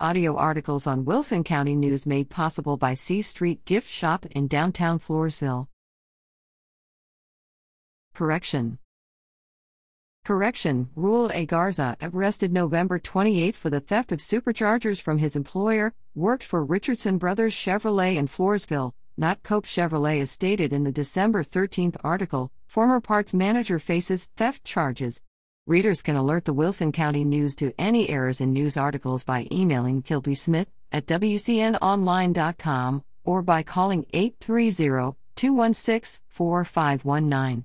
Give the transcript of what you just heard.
Audio articles on Wilson County News made possible by C Street Gift Shop in downtown Floresville. Correction. Correction Roel A. Garza, arrested November 28 for the theft of superchargers from his employer, worked for Richardson Brothers Chevrolet in Floresville, not Koepp Chevrolet as stated in the December 13 article. Former parts manager faces theft charges. Readers can alert the Wilson County News to any errors in news articles by emailing Kilbey Smith at WCNOnline.com or by calling 830 216 4519.